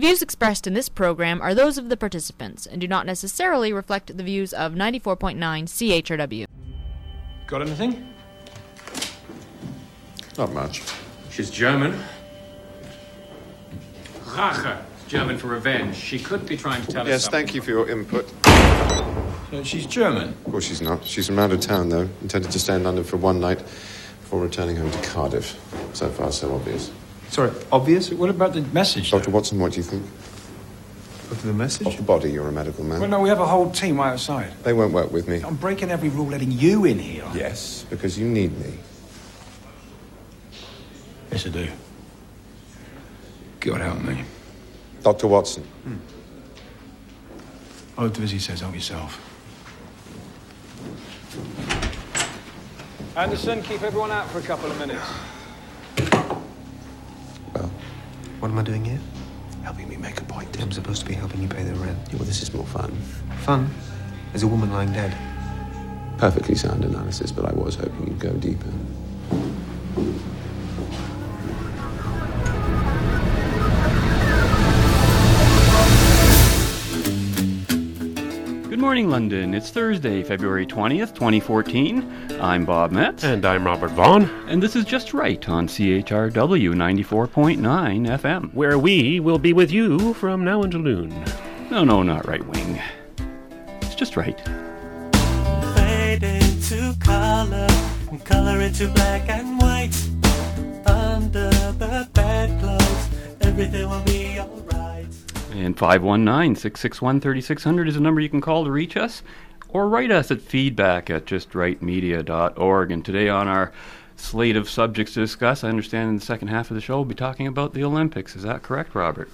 The views expressed in this program are those of the participants and do not necessarily reflect the views of 94.9 CHRW. Got anything? Not much. She's German. Rache. German for revenge. She could be trying to tell us Yes, thank you for your input. Uh, she's German. Of course she's not. She's from out of town, though. Intended to stay in London for one night before returning home to Cardiff. So far, so obvious. Sorry, obvious? What about the message? Dr. Watson, what do you think? Of the message? Of the body, you're a medical man. Well, no, we have a whole team outside. They won't work with me. I'm breaking every rule letting you in here. Yes, because you need me. Yes, I do. God help me. Dr. Watson. Hmm. I'll do as he says, help yourself. Anderson, keep everyone out for a couple of minutes. Well, What am I doing here? helping me make a point. I'm supposed to be helping you pay the rent. Well, this is more fun. Fun? There's a woman lying dead. Perfectly sound analysis, but I was hoping you'd go deeper. Good morning, London. It's Thursday, February 20th, 2014. I'm Bob Metz. And I'm Robert Vaughn, And this is Just Right on CHRW 94.9 FM. where we will be with you from now until noon. No, no, not right wing. It's just right. fade into color and color into black and white. Under the bedclothes, everything will be alright. And 519 661 3600 is a number you can call to reach us or write us at feedback at justrightmedia.org. And today on our slate of subjects to discuss, I understand in the second half of the show we'll be talking about the Olympics. Is that correct, Robert?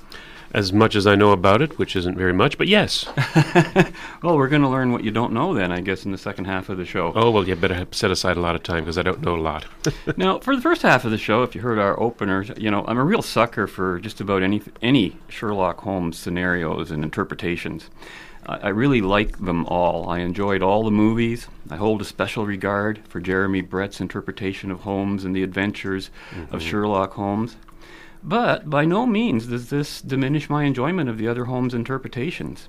As much as I know about it, which isn't very much, but yes. Well, we're going to learn what you don't know then, I guess, in the second half of the show. Oh, well, you better set aside a lot of time because I don't know a lot. Now, for the first half of the show, if you heard our openers, you know I'm a real sucker for just about any any Sherlock Holmes scenarios and interpretations. I, I really like them all. I enjoyed all the movies. I hold a special regard for Jeremy Brett's interpretation of Holmes and the adventures of mm-hmm. Sherlock Holmes. But by no means does this diminish my enjoyment of the other Holmes interpretations.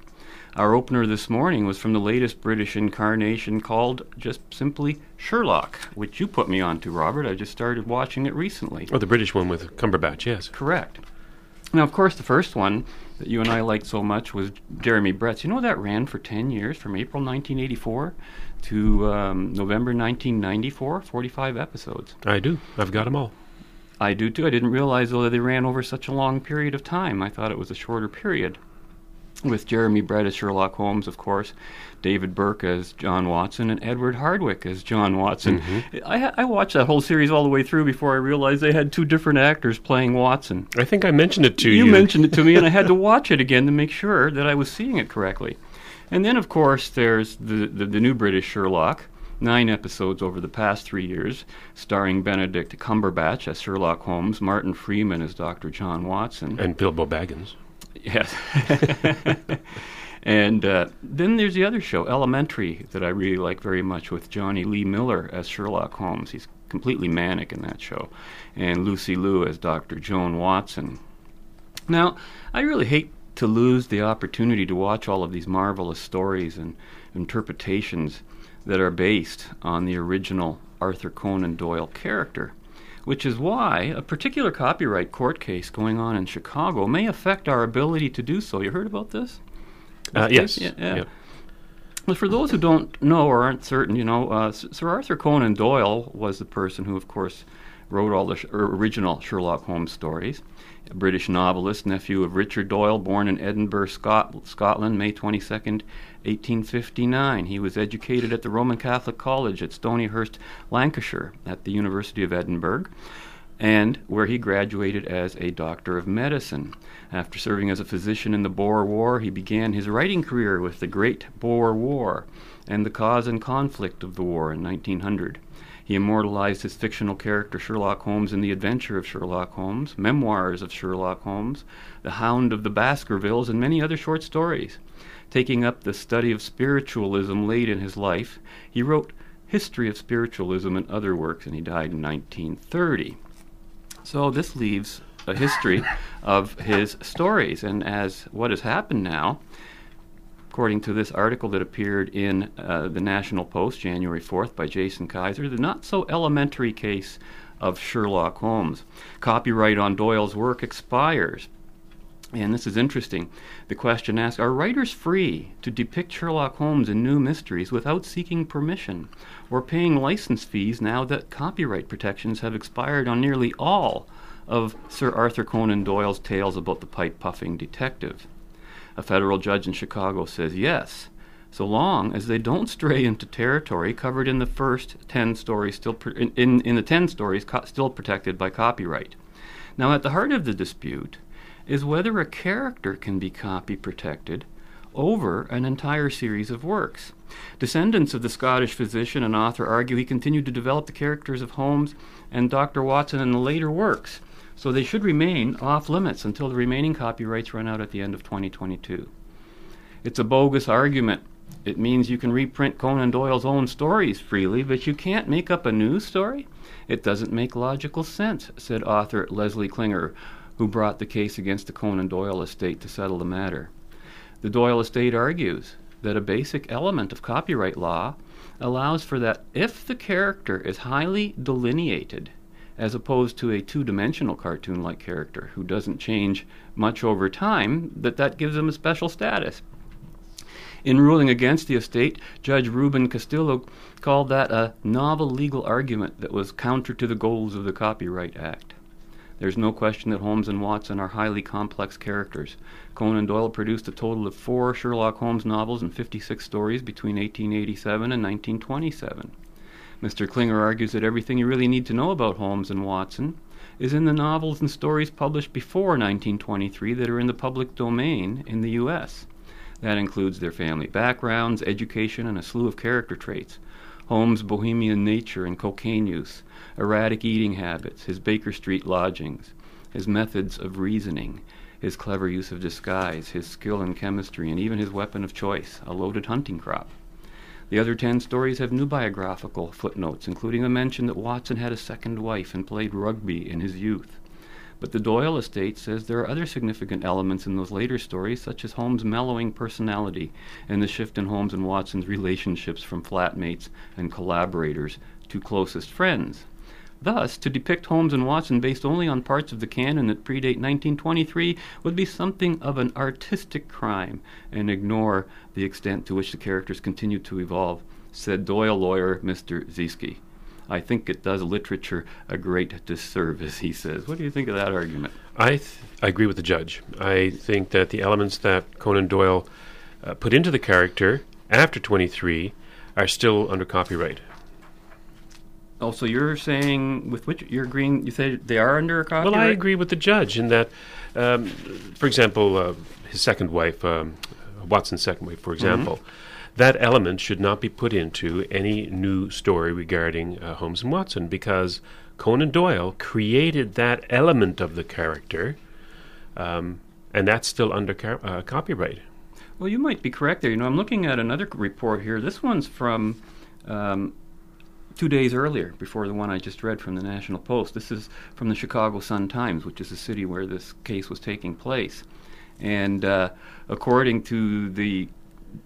Our opener this morning was from the latest British incarnation called just simply Sherlock, which you put me onto, Robert. I just started watching it recently. oh, the British one with Cumberbatch, yes. Correct. Now, of course, the first one that you and I liked so much was Jeremy Brett's. You know that ran for 10 years, from April 1984 to um, November 1994, 45 episodes. I do. I've got them all. I do too. I didn't realize though that they ran over such a long period of time. I thought it was a shorter period. With Jeremy Brett as Sherlock Holmes, of course, David Burke as John Watson, and Edward Hardwicke as John Watson. Mm-hmm. I, I watched that whole series all the way through before I realized they had two different actors playing Watson. I think I mentioned it to you. You mentioned it to me, and I had to watch it again to make sure that I was seeing it correctly. And then, of course, there's the, the, the new British Sherlock, nine episodes over the past three years, starring Benedict Cumberbatch as Sherlock Holmes, Martin Freeman as Dr. John Watson. And Bilbo Baggins. Yes. and uh, then there's the other show, Elementary, that I really like very much with Jonny Lee Miller as Sherlock Holmes. He's completely manic in that show. And Lucy Liu as Dr. Joan Watson. Now, I really hate to lose the opportunity to watch all of these marvelous stories and interpretations that are based on the original Arthur Conan Doyle character, which is why a particular copyright court case going on in Chicago may affect our ability to do so. You heard about this? Uh, yes. Yeah, yeah. Yep. Well, for those who don't know or aren't certain, you know, uh, Sir Arthur Conan Doyle was the person who, of course, wrote all the sh- original Sherlock Holmes stories. A British novelist, nephew of Richard Doyle, born in Edinburgh, Scot- Scotland, May 22nd, 1859. He was educated at the Roman Catholic College at Stonyhurst, Lancashire, at the University of Edinburgh and where he graduated as a doctor of medicine. After serving as a physician in the Boer War, he began his writing career with the Great Boer War and the cause and conflict of the war in 1900. He immortalized his fictional character Sherlock Holmes in The Adventure of Sherlock Holmes, Memoirs of Sherlock Holmes, The Hound of the Baskervilles, and many other short stories. Taking up the study of spiritualism late in his life, he wrote History of Spiritualism and other works, and he died in 1930. So this leaves a history of his stories. And as what has happened now, according to this article that appeared in uh, the National Post January 4th by Jason Kaiser, the not so elementary case of Sherlock Holmes. Copyright on Doyle's work expires. And this is interesting. The question asks Are writers free to depict Sherlock Holmes in new mysteries without seeking permission or paying license fees now that copyright protections have expired on nearly all of Sir Arthur Conan Doyle's tales about the pipe puffing detective? A federal judge in Chicago says yes, so long as they don't stray into territory covered in the first 10 stories still in, in, in the 10 stories co- still protected by copyright. Now at the heart of the dispute is whether a character can be copy protected over an entire series of works. Descendants of the Scottish physician and author argue he continued to develop the characters of Holmes and Dr. Watson in the later works, so they should remain off limits until the remaining copyrights run out at the end of 2022. It's a bogus argument. It means you can reprint Conan Doyle's own stories freely, but you can't make up a new story? It doesn't make logical sense, said author Leslie Klinger, who brought the case against the Conan Doyle estate to settle the matter. The Doyle estate argues that a basic element of copyright law allows for that if the character is highly delineated, as opposed to a two-dimensional cartoon-like character who doesn't change much over time, that that gives him a special status. In ruling against the estate, Judge Ruben Castillo called that a novel legal argument that was counter to the goals of the Copyright Act. There's no question that Holmes and Watson are highly complex characters. Conan Doyle produced a total of four Sherlock Holmes novels and 56 stories between 1887 and 1927. Mr. Klinger argues that everything you really need to know about Holmes and Watson is in the novels and stories published before 1923 that are in the public domain in the U.S. That includes their family backgrounds, education, and a slew of character traits. Holmes' bohemian nature and cocaine use, erratic eating habits, his Baker Street lodgings, his methods of reasoning, his clever use of disguise, his skill in chemistry, and even his weapon of choice, a loaded hunting crop. The other ten stories have new biographical footnotes, including a mention that Watson had a second wife and played rugby in his youth. But the Doyle estate says there are other significant elements in those later stories, such as Holmes' mellowing personality and the shift in Holmes and Watson's relationships from flatmates and collaborators to closest friends. Thus, to depict Holmes and Watson based only on parts of the canon that predate 1923 would be something of an artistic crime and ignore the extent to which the characters continue to evolve, said Doyle lawyer Mr. Zieske. I think it does literature a great disservice, he says. What do you think of that argument? I, th- I agree with the judge. I think that the elements that Conan Doyle uh, put into the character after 23 are still under copyright. Oh, so you're saying with which you're agreeing? You say they are under a copyright. Well, I agree with the judge in that, um, for example, uh, his second wife, um, Watson's second wife, for example, that element should not be put into any new story regarding uh, Holmes and Watson because Conan Doyle created that element of the character, um, and that's still under ca- uh, copyright. Well, you might be correct there. You know, I'm looking at another report here. This one's from um, two days earlier, before the one I just read from the National Post. This is from the Chicago Sun Times, which is the city where this case was taking place. And uh, according to the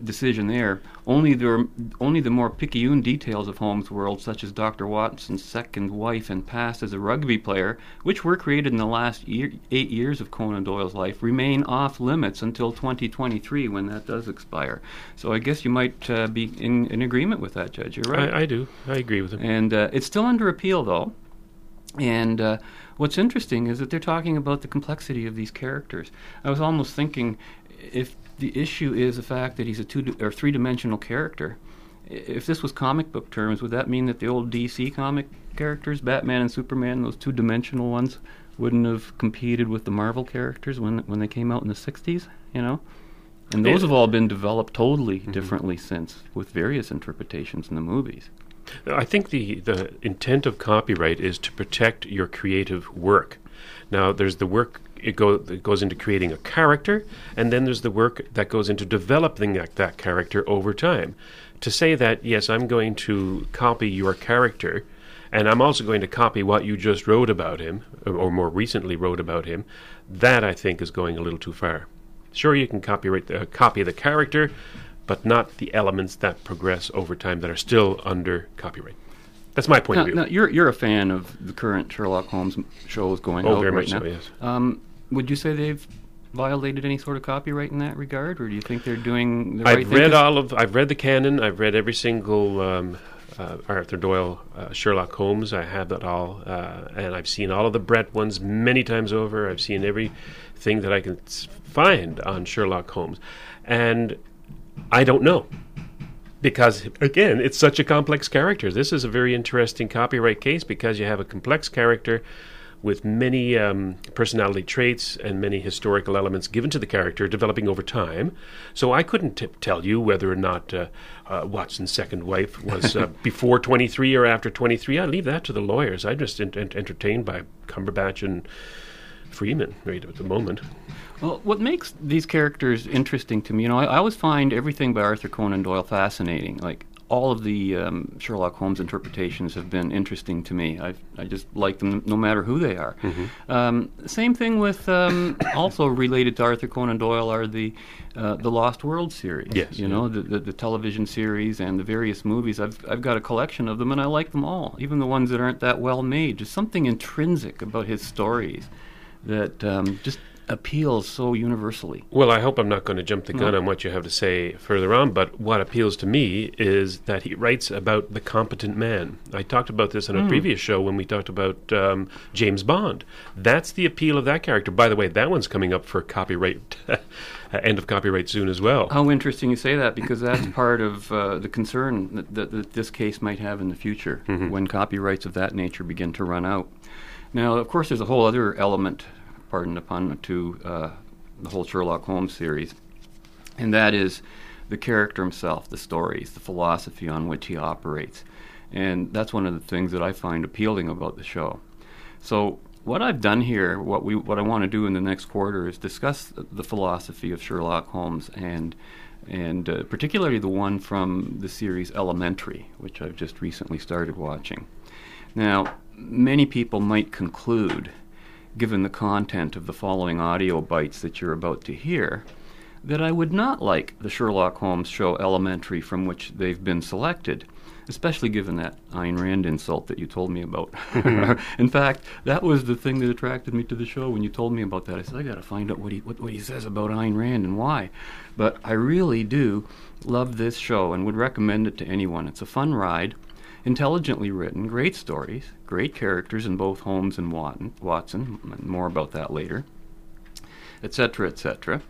decision there, only the only the more picayune details of Holmes' world, such as Dr. Watson's second wife and past as a rugby player, which were created in the last year, eight years of Conan Doyle's life, remain off limits until 2023 when that does expire. So I guess you might uh, be in, in agreement with that, Judge. You're right. I, I do. I agree with him. And uh, it's still under appeal, though. And uh, what's interesting is that they're talking about the complexity of these characters. I was almost thinking if the issue is the fact that he's a two or three dimensional character. If this was comic book terms, would that mean that the old DC comic characters, Batman and Superman, those two dimensional ones, wouldn't have competed with the Marvel characters when when they came out in the '60s? You know, and those have all been developed totally mm-hmm. differently since, with various interpretations in the movies. I think the, the intent of copyright is to protect your creative work. Now, there's the work it, go, it goes into creating a character, and then there's the work that goes into developing that, that character over time. To say that, yes, I'm going to copy your character and I'm also going to copy what you just wrote about him, or, or more recently wrote about him, that I think is going a little too far. Sure, you can copyright the, uh, copy the character, but not the elements that progress over time that are still under copyright. That's my point Now, of view. now, you're you're a fan of the current Sherlock Holmes shows going Oh, very right much now. so, yes. Um, would you say they've violated any sort of copyright in that regard, or do you think they're doing the I've right thing? read all of. I've read the canon. I've read every single um, uh, Arthur Doyle uh, Sherlock Holmes. I have that all, uh, and I've seen all of the Brett ones many times over. I've seen everything that I can find on Sherlock Holmes, and I don't know because again, it's such a complex character. This is a very interesting copyright case because you have a complex character with many um, personality traits and many historical elements given to the character developing over time. So I couldn't t- tell you whether or not uh, uh, Watson's second wife was uh, before 23 or after 23. I leave that to the lawyers. I'm just ent- ent- entertained by Cumberbatch and Freeman right at the moment. Well, what makes these characters interesting to me, you know, I, I always find everything by Arthur Conan Doyle fascinating. Like all of the um, Sherlock Holmes interpretations have been interesting to me. I I just like them no matter who they are. Um, same thing with um, also related to Arthur Conan Doyle are the uh, the Lost World series. Yes, you yeah. know the, the the television series and the various movies. I've I've got a collection of them and I like them all, even the ones that aren't that well made. Just something intrinsic about his stories that um, just appeals so universally. Well, I hope I'm not going to jump the gun No. on what you have to say further on, but what appeals to me is that he writes about the competent man. I talked about this in a previous show when we talked about um, James Bond. That's the appeal of that character. By the way, that one's coming up for copyright, end of copyright soon as well. How interesting you say that because that's part of uh, the concern that, that, that this case might have in the future when copyrights of that nature begin to run out. Now, of course, there's a whole other element, pardon the pun, to uh, the whole Sherlock Holmes series, and that is the character himself, the stories, the philosophy on which he operates. And that's one of the things that I find appealing about the show. So what I've done here, what we what I want to do in the next quarter is discuss the philosophy of Sherlock Holmes and and uh, particularly the one from the series Elementary, which I've just recently started watching. Now, many people might conclude, given the content of the following audio bites that you're about to hear, that I would not like the Sherlock Holmes show Elementary from which they've been selected, especially given that Ayn Rand insult that you told me about. Mm-hmm. In fact, that was the thing that attracted me to the show when you told me about that. I said, I got to find out what he, what, what he says about Ayn Rand and why. But I really do love this show and would recommend it to anyone. It's a fun ride, intelligently written, great stories, great characters in both Holmes and Watson, Watson more about that later etc., etc.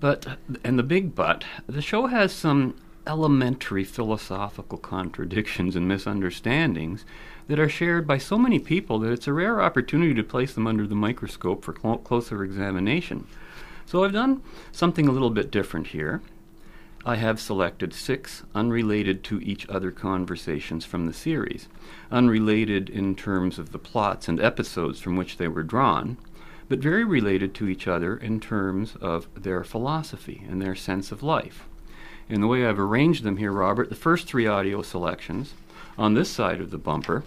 But, and the big but, the show has some elementary philosophical contradictions and misunderstandings that are shared by so many people that it's a rare opportunity to place them under the microscope for clo- closer examination. So I've done something a little bit different here. I have selected six unrelated to each other conversations from the series, unrelated in terms of the plots and episodes from which they were drawn, but very related to each other in terms of their philosophy and their sense of life. In the way I've arranged them here, Robert, the first three audio selections on this side of the bumper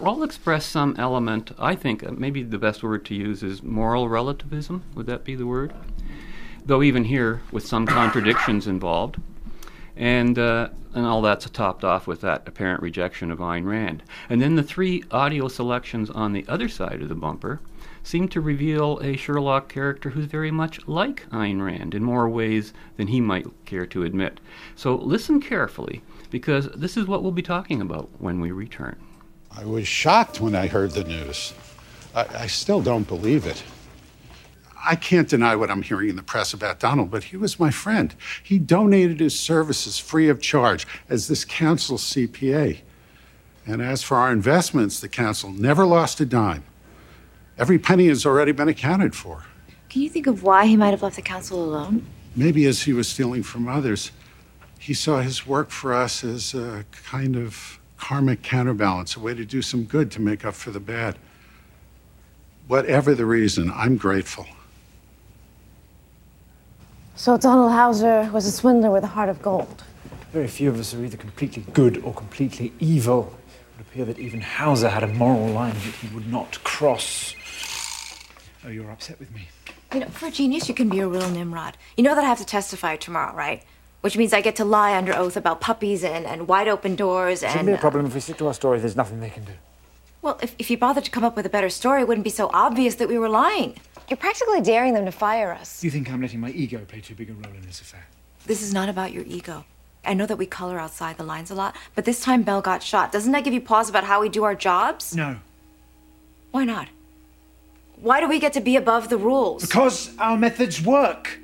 all express some element, I think uh, maybe the best word to use is moral relativism. Would that be the word? Though even here, with some contradictions involved. And, uh, and all that's topped off with that apparent rejection of Ayn Rand. And then the three audio selections on the other side of the bumper seem to reveal a Sherlock character who's very much like Ayn Rand in more ways than he might care to admit. So listen carefully, because this is what we'll be talking about when we return. I was shocked when I heard the news. I, I still don't believe it. I can't deny what I'm hearing in the press about Donald, but he was my friend. He donated his services free of charge as this council's CPA. And as for our investments, the council never lost a dime. Every penny has already been accounted for. Can you think of why he might have left the council alone? Maybe as he was stealing from others, he saw his work for us as a kind of karmic counterbalance, a way to do some good to make up for the bad. Whatever the reason, I'm grateful. So Donald Hauser was a swindler with a heart of gold. Very few of us are either completely good or completely evil. It would appear that even Hauser had a moral line that he would not cross. Oh, you're upset with me. You know, for a genius, you can be a real Nimrod. You know that I have to testify tomorrow, right? Which means I get to lie under oath about puppies and, and wide open doors Shouldn't be a problem if we stick to our story. There's nothing they can do. Well, if, if you bothered to come up with a better story, it wouldn't be so obvious that we were lying. You're practically daring them to fire us. Do you think I'm letting my ego play too big a role in this affair? This is not about your ego. I know that we color outside the lines a lot, but this time Belle got shot. Doesn't that give you pause about how we do our jobs? No. Why not? Why do we get to be above the rules? Because our methods work.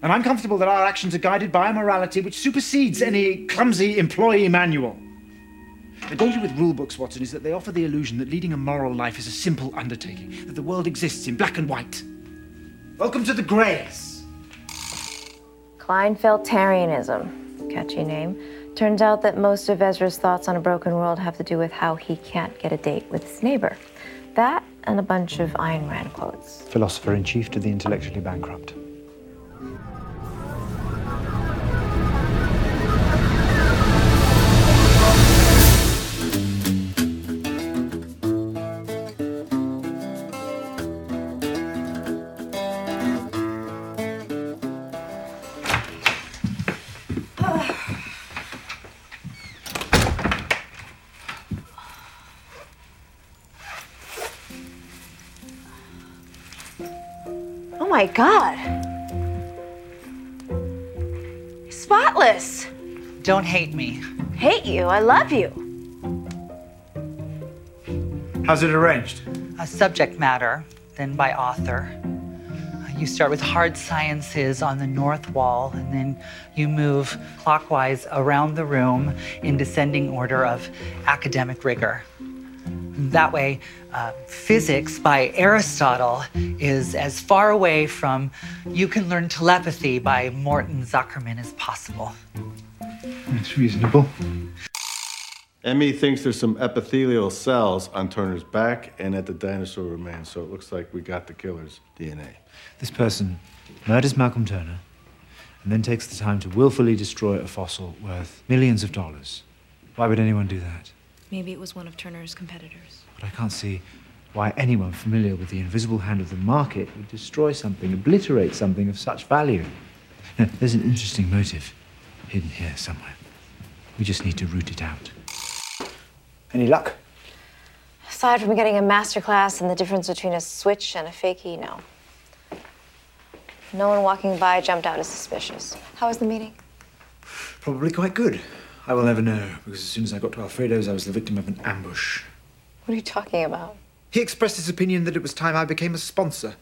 And I'm comfortable that our actions are guided by a morality which supersedes any clumsy employee manual. The danger with rule books, Watson, is that they offer the illusion that leading a moral life is a simple undertaking, that the world exists in black and white. Welcome to the Greys. Kleinfeldtarianism. Catchy name. Turns out that most of Ezra's thoughts on a broken world have to do with how he can't get a date with his neighbor. That and a bunch of Ayn Rand quotes. Philosopher in chief to the intellectually bankrupt. Oh my god. Spotless. Don't hate me. Hate you. I love you. How's it arranged? A subject matter, then by author. You start with hard sciences on the north wall, and then you move clockwise around the room in descending order of academic rigor. That way, uh, physics by Aristotle is as far away from you can learn telepathy by Morton Zuckerman as possible. That's reasonable. Emmy thinks there's some epithelial cells on Turner's back and at the dinosaur remains, so it looks like we got the killer's DNA. This person murders Malcolm Turner and then takes the time to willfully destroy a fossil worth millions of dollars. Why would anyone do that? Maybe it was one of Turner's competitors. But I can't see why anyone familiar with the invisible hand of the market would destroy something, obliterate something of such value. There's an interesting motive hidden here somewhere. We just need to root it out. Any luck? Aside from getting a masterclass in the difference between a switch and a fakie, no. No one walking by jumped out as suspicious. How was the meeting? Probably quite good. I will never know, because as soon as I got to Alfredo's, I was the victim of an ambush. What are you talking about? He expressed his opinion that it was time I became a sponsor.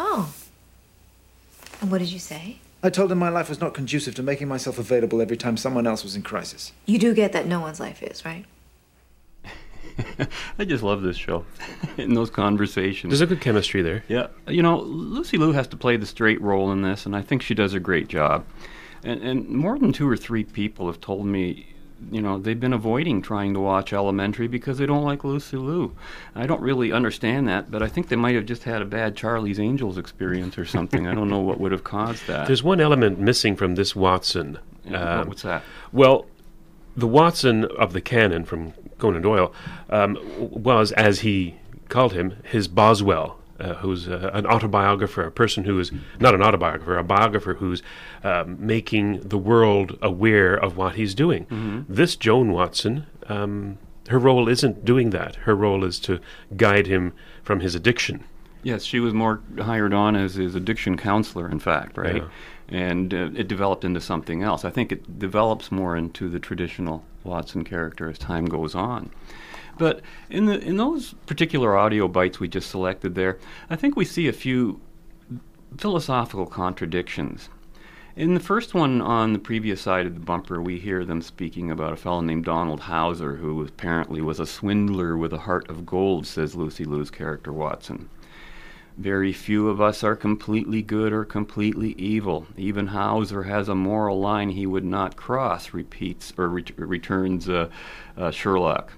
Oh. And what did you say? I told him my life was not conducive to making myself available every time someone else was in crisis. You do get that no one's life is, right? I just love this show in those conversations. There's a good chemistry there. Yeah, you know, Lucy Liu has to play the straight role in this, and I think she does a great job. And, and more than two or three people have told me, you know, they've been avoiding trying to watch Elementary because they don't like Lucy Liu. I don't really understand that, but I think they might have just had a bad Charlie's Angels experience or something. I don't know what would have caused that. There's one element missing from this Watson. Yeah, what- what's that? Well, the Watson of the canon from Conan Doyle um, was, as he called him, his Boswell, uh, who's uh, an autobiographer, a person who is not an autobiographer, a biographer who's um, making the world aware of what he's doing. Mhm. This Joan Watson, um, her role isn't doing that. Her role is to guide him from his addiction. Yes, she was more hired on as his addiction counselor, in fact, right? Yeah. And uh, it developed into something else. I think it develops more into the traditional Watson character as time goes on. But in the in those particular audio bites we just selected there, I think we see a few philosophical contradictions. In the first one on the previous side of the bumper, we hear them speaking about a fellow named Donald Hauser, who apparently was a swindler with a heart of gold, says Lucy Liu's character Watson. Very few of us are completely good or completely evil. Even Hauser has a moral line he would not cross, repeats or ret- returns uh, uh, Sherlock.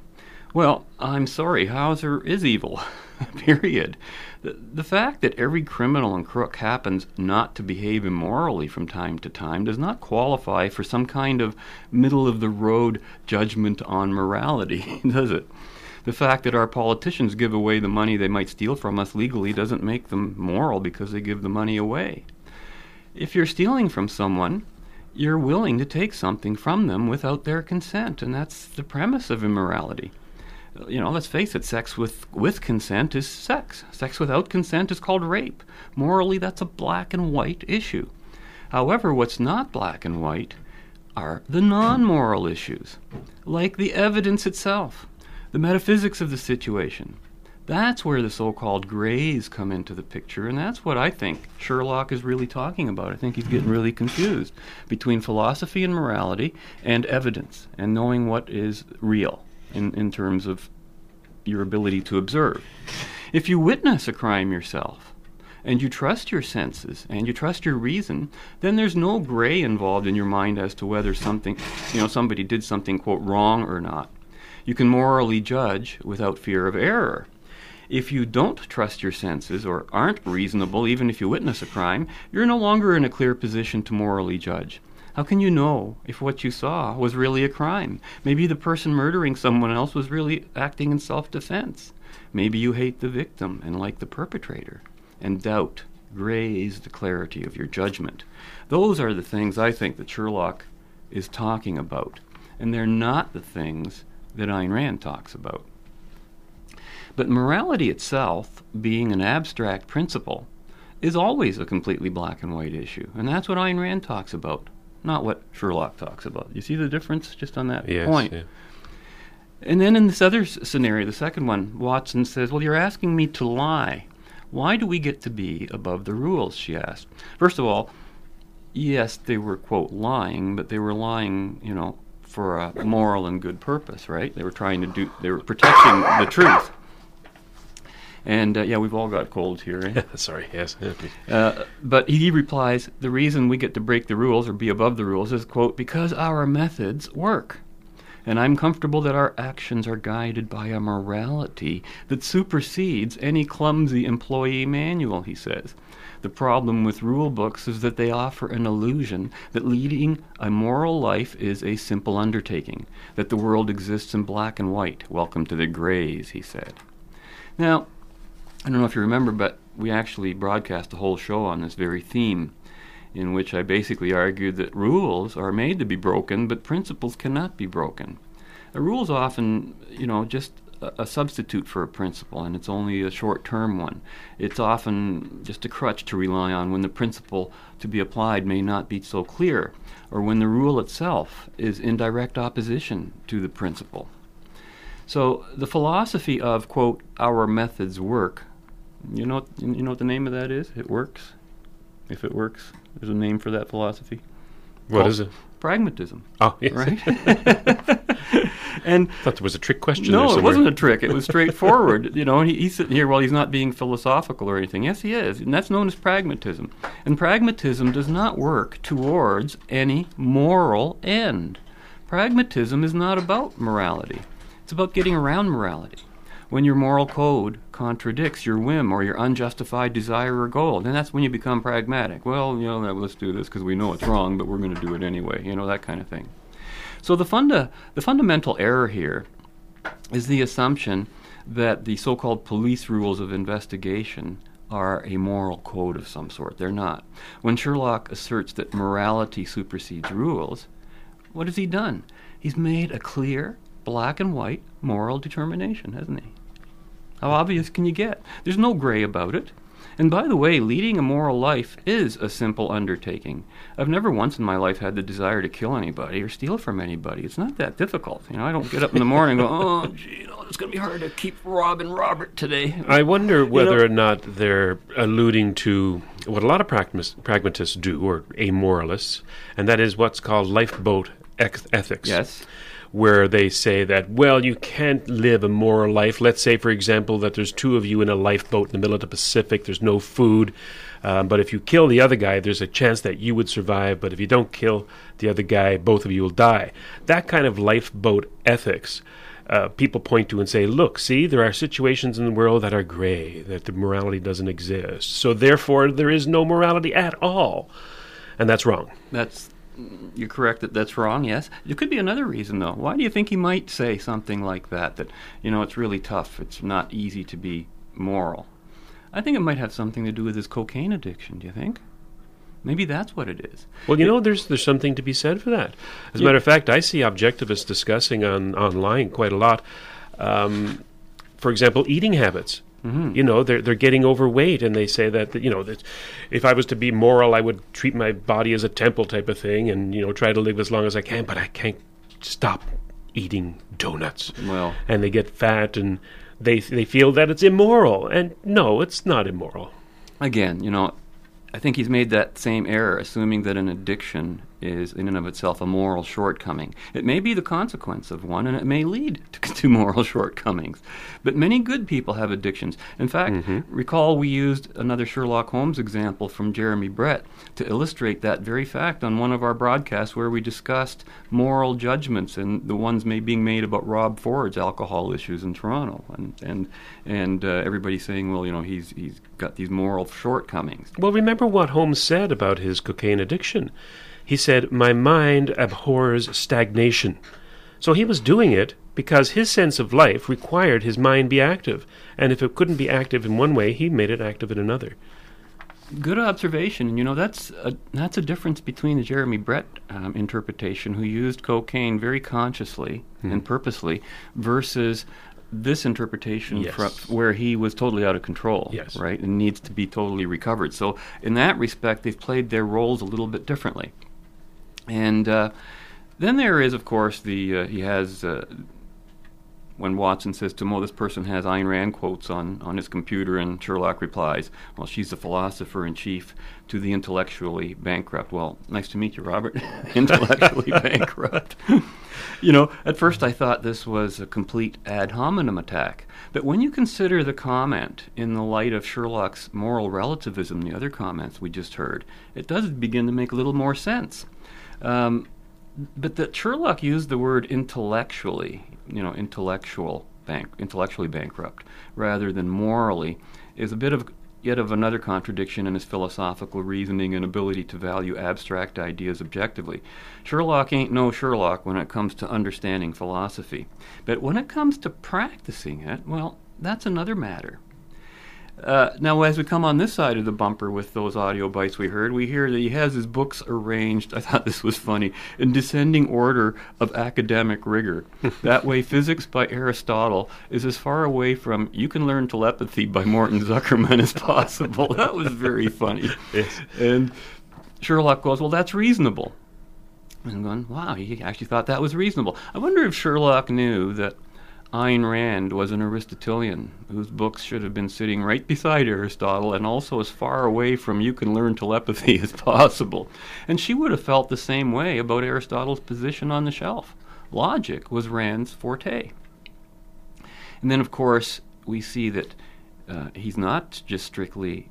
Well, I'm sorry, Hauser is evil. Period. The, the fact that every criminal and crook happens not to behave immorally from time to time does not qualify for some kind of middle of the road judgment on morality, does it? The fact that our politicians give away the money they might steal from us legally doesn't make them moral because they give the money away. If you're stealing from someone, you're willing to take something from them without their consent, and that's the premise of immorality. You know, let's face it, sex with, with consent is sex. Sex without consent is called rape. Morally, that's a black and white issue. However, what's not black and white are the non moral issues, like the evidence itself, the metaphysics of the situation. That's where the so called grays come into the picture, and that's what I think Sherlock is really talking about. I think he's getting really confused between philosophy and morality and evidence and knowing what is real in, in terms of your ability to observe. If you witness a crime yourself, and you trust your senses and you trust your reason, then there's no gray involved in your mind as to whether something, you know, somebody did something quote wrong or not. You can morally judge without fear of error. If you don't trust your senses or aren't reasonable, even if you witness a crime, you're no longer in a clear position to morally judge. How can you know if what you saw was really a crime? Maybe the person murdering someone else was really acting in self defense. Maybe you hate the victim and like the perpetrator. And doubt grays the clarity of your judgment. Those are the things I think that Sherlock is talking about. And they're not the things that Ayn Rand talks about. But morality itself, being an abstract principle, is always a completely black and white issue. And that's what Ayn Rand talks about not what Sherlock talks about. You see the difference just on that Yes, point? yeah. And then in this other scenario, the second one, Watson says, Well, you're asking me to lie. Why do we get to be above the rules? She asked. First of all, yes, they were, quote, lying, but they were lying, you know, for a moral and good purpose, right? They were trying to do, they were protecting the truth. And uh, yeah, we've all got colds here. Eh? Sorry, yes. Uh, but he replies, the reason we get to break the rules or be above the rules is, quote, because our methods work. And I'm comfortable that our actions are guided by a morality that supersedes any clumsy employee manual, he says. The problem with rule books is that they offer an illusion that leading a moral life is a simple undertaking, that the world exists in black and white. Welcome to the grays, he said. Now, I don't know if you remember, but we actually broadcast a whole show on this very theme, in which I basically argued that rules are made to be broken, but principles cannot be broken. Uh, a rule is often, you know, just a, a substitute for a principle, and it's only a short term one. It's often just a crutch to rely on when the principle to be applied may not be so clear, or when the rule itself is in direct opposition to the principle. So the philosophy of quote our methods work, you know you know what the name of that is? It works. If it works, there's a name for that philosophy. What Called is it? Pragmatism. Oh, yes. Right. and I thought there was a trick question. no, there it wasn't a trick. It was straightforward. you know, he, he's sitting here while he's not being philosophical or anything. Yes, he is, and that's known as pragmatism. And pragmatism does not work towards any moral end. Pragmatism is not about morality. It's about getting around morality. When your moral code contradicts your whim or your unjustified desire or goal, then that's when you become pragmatic. Well, you know, let's do this because we know it's wrong, but we're going to do it anyway. You know, that kind of thing. So the funda, the fundamental error here is the assumption that the so-called police rules of investigation are a moral code of some sort. They're not. When Sherlock asserts that morality supersedes rules, what has he done? He's made a clear, black and white moral determination, hasn't he? How obvious can you get? There's no gray about it. And by the way, leading a moral life is a simple undertaking. I've never once in my life had the desire to kill anybody or steal from anybody. It's not that difficult. You know, I don't get up in the morning and go, oh, gee, you know, it's going to be hard to keep robbing Robert today. I wonder whether know? or not they're alluding to what a lot of pragmatists do, or amoralists, and that is what's called lifeboat ethics. Yes. Where they say that, well, you can't live a moral life. Let's say, for example, that there's two of you in a lifeboat in the middle of the Pacific, there's no food. Um, but if you kill the other guy, there's a chance that you would survive. But if you don't kill the other guy, both of you will die. That kind of lifeboat ethics uh, people point to and say, look, see, there are situations in the world that are gray, that the morality doesn't exist. So therefore, there is no morality at all. And that's wrong. That's you're correct that that's wrong. Yes, it could be another reason though. Why do you think he might say something like that? That you know it's really tough. It's not easy to be moral. I think it might have something to do with his cocaine addiction. Do you think? Maybe that's what it is. Well, you know, there's there's something to be said for that. As a Yeah. matter of fact, I see objectivists discussing on online quite a lot. Um, for example, eating habits. Mhm. You know, they're they're getting overweight, and they say that, that you know that if I was to be moral, I would treat my body as a temple type of thing, and you know try to live as long as I can. But I can't stop eating donuts. Well, and they get fat, and they they feel that it's immoral. And no, it's not immoral. again, you know, I think he's made that same error, assuming that an addiction is in and of itself a moral shortcoming. It may be the consequence of one, and it may lead to, to moral shortcomings. But many good people have addictions. In fact, recall we used another Sherlock Holmes example from Jeremy Brett to illustrate that very fact on one of our broadcasts where we discussed moral judgments and the ones may being made about Rob Ford's alcohol issues in Toronto, and and and uh, everybody saying, well, you know, he's he's got these moral shortcomings. Well, remember what Holmes said about his cocaine addiction. He said, My mind abhors stagnation. So he was doing it because his sense of life required his mind be active. And if it couldn't be active in one way, he made it active in another. Good observation. You know that's a, that's a difference between the Jeremy Brett um, interpretation, who used cocaine very consciously and purposely, versus this interpretation Yes. fro- where he was totally out of control, Yes. right, and needs to be totally recovered. So in that respect, they've played their roles a little bit differently. And uh, then there is, of course, the uh, he has. Uh, when Watson says to him, "Oh, this person has Ayn Rand quotes on, on his computer," and Sherlock replies, "Well, she's the philosopher in chief to the intellectually bankrupt." Well, nice to meet you, Robert. intellectually bankrupt. you know, at first I thought this was a complete ad hominem attack, but when you consider the comment in the light of Sherlock's moral relativism, the other comments we just heard, it does begin to make a little more sense. Um, but that Sherlock used the word intellectually, you know, intellectual bank, intellectually bankrupt, rather than morally, is a bit of yet of another contradiction in his philosophical reasoning and ability to value abstract ideas objectively. Sherlock ain't no Sherlock when it comes to understanding philosophy, but when it comes to practicing it, well, that's another matter. Uh, now, as we come on this side of the bumper with those audio bites we heard, we hear that he has his books arranged. I thought this was funny in descending order of academic rigor. that way, physics by Aristotle is as far away from "You Can Learn Telepathy" by Morton Zuckerman as possible. that was very funny. Yes. And Sherlock goes, "Well, that's reasonable." And I'm going, "Wow, he actually thought that was reasonable." I wonder if Sherlock knew that Ayn Rand was an Aristotelian whose books should have been sitting right beside Aristotle and also as far away from you can learn telepathy as possible. And she would have felt the same way about Aristotle's position on the shelf. Logic was Rand's forte. And then, of course, we see that uh, he's not just strictly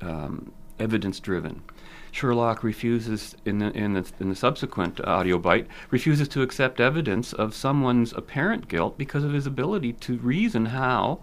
um, evidence driven. Sherlock refuses, in the, in, the, in the subsequent audio bite, refuses to accept evidence of someone's apparent guilt because of his ability to reason how,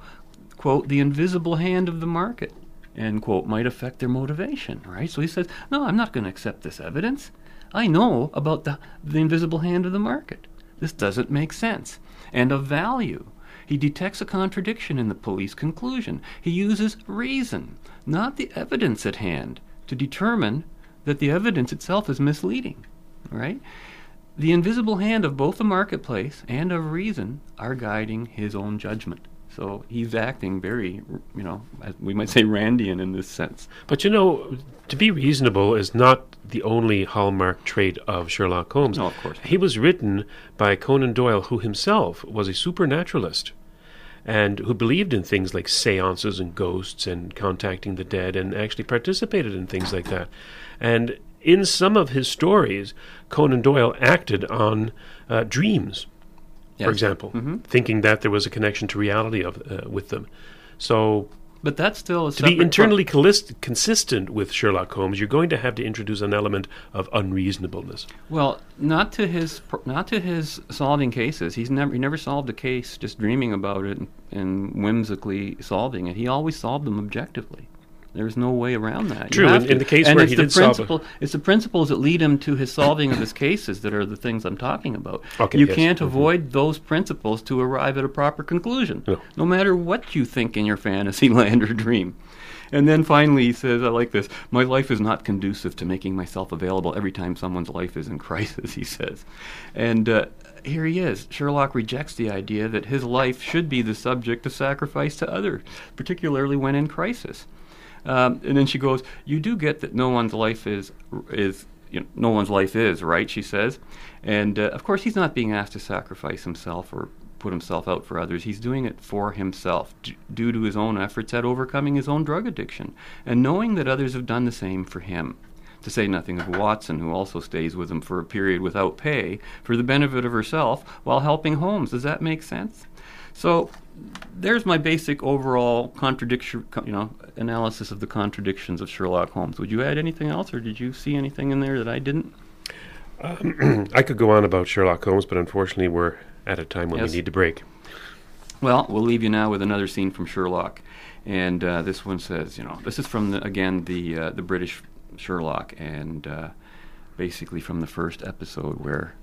quote, the invisible hand of the market, end quote, might affect their motivation, right? So he says, no, I'm not going to accept this evidence. I know about the, the invisible hand of the market. This doesn't make sense. And of value. He detects a contradiction in the police conclusion. He uses reason, not the evidence at hand, to determine that the evidence itself is misleading. Right? The invisible hand of both the marketplace and of reason are guiding his own judgment. So he's acting very, you know, we might say Randian in this sense. But you know, to be reasonable is not the only hallmark trait of Sherlock Holmes. No, of course. He was written by Conan Doyle, who himself was a supernaturalist and who believed in things like seances and ghosts and contacting the dead and actually participated in things like that. And in some of his stories, Conan Doyle acted on uh, dreams, for Yes. example, Mhm. thinking that there was a connection to reality of uh, with them. So But that's still a to be internally collis- consistent with Sherlock Holmes, you're going to have to introduce an element of unreasonableness. Well, not to his not to his solving cases. He's never he never solved a case just dreaming about it and, and whimsically solving it. He always solved them objectively. There's no way around that. True, in- in the case and where it's he the did solve it. it's the principles that lead him to his solving of his cases that are the things I'm talking about. Okay, you yes. can't Mhm. avoid those principles to arrive at a proper conclusion, no matter what you think in your fantasy land or dream. And then finally, he says, I like this My life is not conducive to making myself available every time someone's life is in crisis, he says. And uh, here he is. Sherlock rejects the idea that his life should be the subject of sacrifice to others, particularly when in crisis. Um, and then she goes, "You do get that no one's life is is you know, no one's life is right," she says, and uh, of course he's not being asked to sacrifice himself or put himself out for others. He's doing it for himself, d- due to his own efforts at overcoming his own drug addiction, and knowing that others have done the same for him. To say nothing of Watson, who also stays with him for a period without pay for the benefit of herself while helping Holmes. Does that make sense? So there's my basic overall contradiction, you know, analysis of the contradictions of Sherlock Holmes. Would you add anything else, or did you see anything in there that I didn't? Um, I could go on about Sherlock Holmes, but unfortunately, we're at a time when Yes. we need to break. Well, we'll leave you now with another scene from Sherlock, and uh, this one says, you know, this is from the, again the uh, the British Sherlock, and uh, basically from the first episode where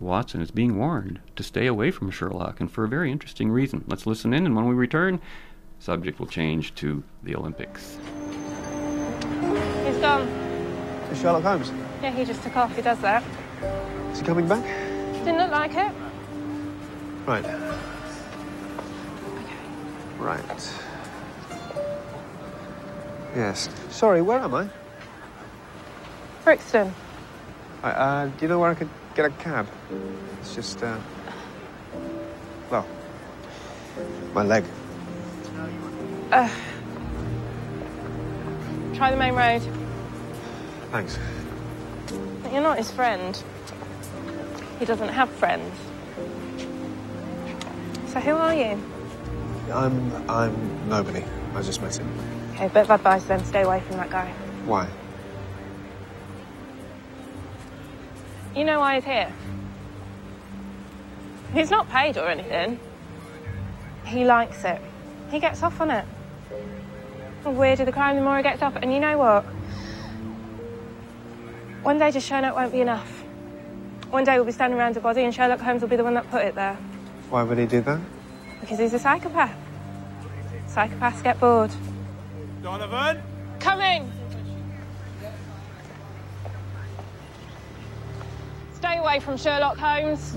Watson is being warned to stay away from Sherlock, and for a very interesting reason. Let's listen in, and when we return, subject will change to the Olympics. He's gone. To Sherlock Holmes. Yeah, he just took off. He does that. Is he coming back? Didn't look like it. Right. Right. Yes. Sorry, where am I? Brixton. I, uh, do you know where I could get a cab? It's just, uh. Well, my leg. Uh, try the main road. Thanks. You're not his friend. He doesn't have friends. So who are you? I'm. I'm nobody. I just met him. Okay, bit of advice then. Stay away from that guy. Why? You know why he's here? He's not paid or anything. He likes it. He gets off on it. The weirder the crime, the more he gets off. And you know what? One day just showing up won't be enough. One day we'll be standing around a body and Sherlock Holmes will be the one that put it there. Why would he do that? Because he's a psychopath. Psychopaths get bored. Donovan? Come in! Stay away from Sherlock Holmes.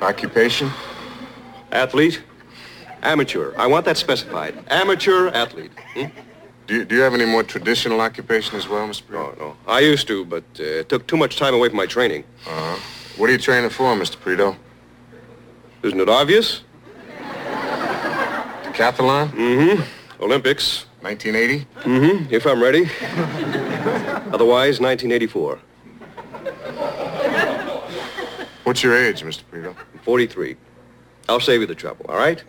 Occupation? Athlete? Amateur. I want that specified. Amateur athlete. Hmm? Do you, do you have any more traditional occupation as well, Mr. No, no. I used to, but uh, it took too much time away from my training. Uh-huh. What are you training for, Mr. Prito? Isn't it obvious? Decathlon? Mm-hmm. Olympics. 1980? Mm-hmm. If I'm ready. Otherwise, 1984. What's your age, Mr. Prito? 43. I'll save you the trouble, all right?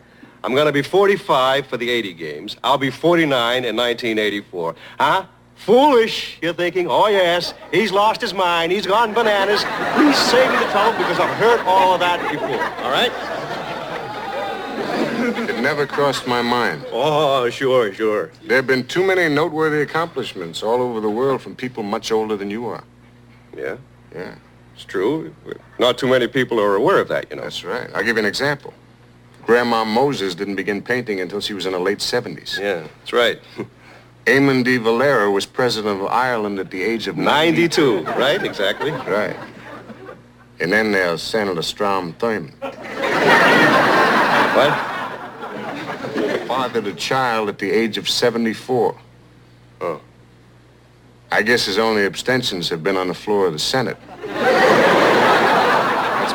I'm going to be 45 for the 80 games. I'll be 49 in 1984. Huh? Foolish, you're thinking. Oh, yes, he's lost his mind. He's gone bananas. He's saving the trouble because I've heard all of that before, all right? It never crossed my mind. Oh, sure, sure. There have been too many noteworthy accomplishments all over the world from people much older than you are. Yeah? Yeah. It's true. Not too many people are aware of that, you know. That's right. I'll give you an example. Grandma Moses didn't begin painting until she was in her late 70s. Yeah, that's right. Eamon de Valera was president of Ireland at the age of 92, right? Exactly. Right. And then there's Senator Strom Thurmond. What? Fathered a child at the age of 74. Oh. I guess his only abstentions have been on the floor of the Senate.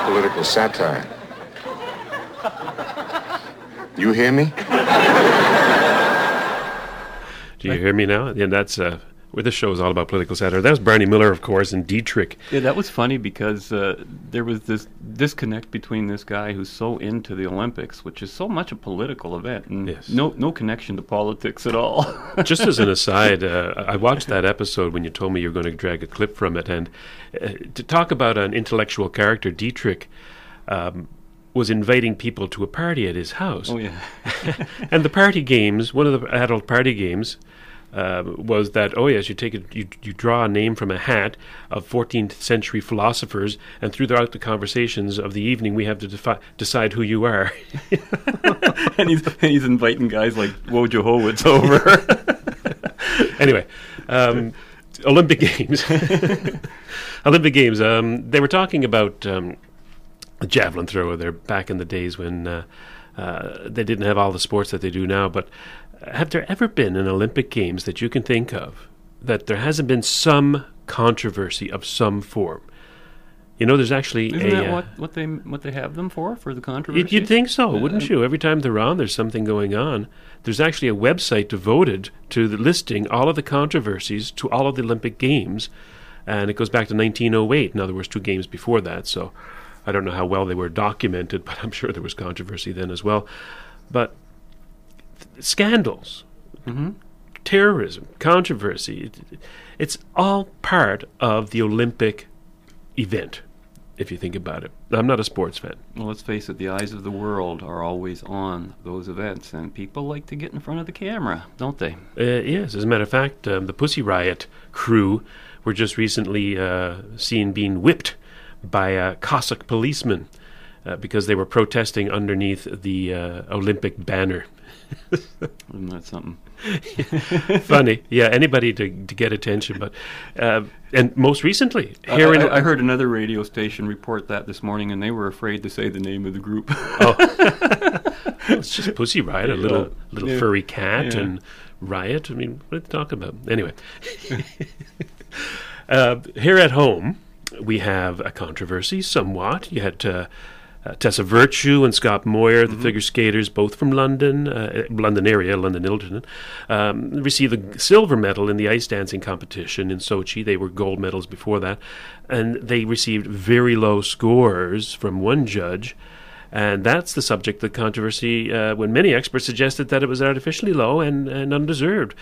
Political satire. You hear me? Do you hear me now? And that's uh, where this show is all about political satire. That was Barney Miller, of course, and Dietrich. Yeah, that was funny because uh, there was this disconnect between this guy who's so into the Olympics, which is so much a political event, and no no connection to politics at all. Just as an aside, uh, I watched that episode when you told me you were going to drag a clip from it, and uh, to talk about an intellectual character, Dietrich. Um, was inviting people to a party at his house. Oh, yeah. and the party games, one of the adult party games, uh, was that oh yes, you take it, you you draw a name from a hat of 14th century philosophers, and throughout the conversations of the evening, we have to defi- decide who you are. and he's and he's inviting guys like Wojo Howitz over. anyway, um, Olympic Games. Olympic Games. Um, they were talking about um, the javelin thrower there back in the days when uh, uh, they didn't have all the sports that they do now. But have there ever been an Olympic Games that you can think of that there hasn't been some controversy of some form? You know, there's actually Isn't a. that uh, what, what they what they have them for for the controversy? You'd, think so, Uh, wouldn't you? Every time they're on, there's something going on. There's actually a website devoted to the listing all of the controversies to all of the Olympic Games, and it goes back to 1908. Now there was two games before that, so I don't know how well they were documented, but I'm sure there was controversy then as well. But scandals, terrorism, controversy, it, it's all part of the Olympic event. If you think about it, I'm not a sports fan. Well, let's face it, the eyes of the world are always on those events, and people like to get in front of the camera, don't they? Uh, yes, as a matter of fact, um, the Pussy Riot crew were just recently uh, seen being whipped by a Cossack policeman uh, because they were protesting underneath the uh, Olympic banner. Isn't that something? Funny, yeah. Anybody to to get attention, but uh, and most recently I- here in I, I heard another radio station report that this morning, and they were afraid to say the name of the group. Oh. it's just Pussy Riot, a little Yeah. little Yeah. furry cat Yeah. and riot. I mean, what are they talking about? Anyway, uh, here at home we have a controversy somewhat. You had uh, uh, Tessa Virtue and Scott Moir, the figure skaters, both from London, uh, London area, London Ilderton, um, received a silver medal in the ice dancing competition in Sochi. They were gold medals before that, and they received very low scores from one judge. And that's the subject of controversy uh, when many experts suggested that it was artificially low and, and undeserved.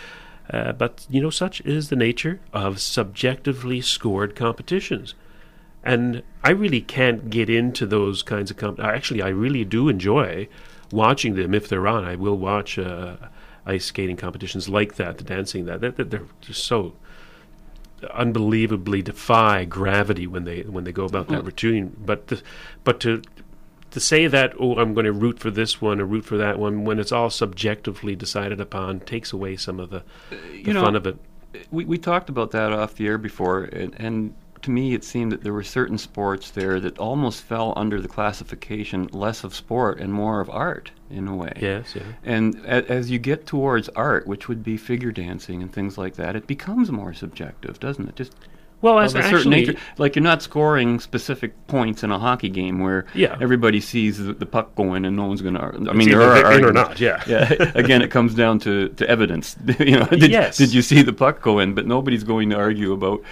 Uh, but, you know, such is the nature of subjectively scored competitions. And I really can't get into those kinds of comp- Actually, I really do enjoy watching them if they're on. I will watch uh, ice skating competitions like that, the dancing that. They're, they're just so unbelievably defy gravity when they when they go about that Mm. routine. But the, but to to say that oh I'm going to root for this one or root for that one when it's all subjectively decided upon takes away some of the, the you know, fun of it. We we talked about that off the air before, and, and to me it seemed that there were certain sports there that almost fell under the classification less of sport and more of art in a way. Yes, yeah. And a, as you get towards art, which would be figure dancing and things like that, it becomes more subjective, doesn't it? Just Well, of as a certain nature, like you're not scoring specific points in a hockey game where Yeah. everybody sees the, the puck going and no one's going to. I It's mean, there are in or not, yeah. yeah. Again, it comes down to, to evidence. you know, did, Yes. did you see the puck go in? But nobody's going to argue about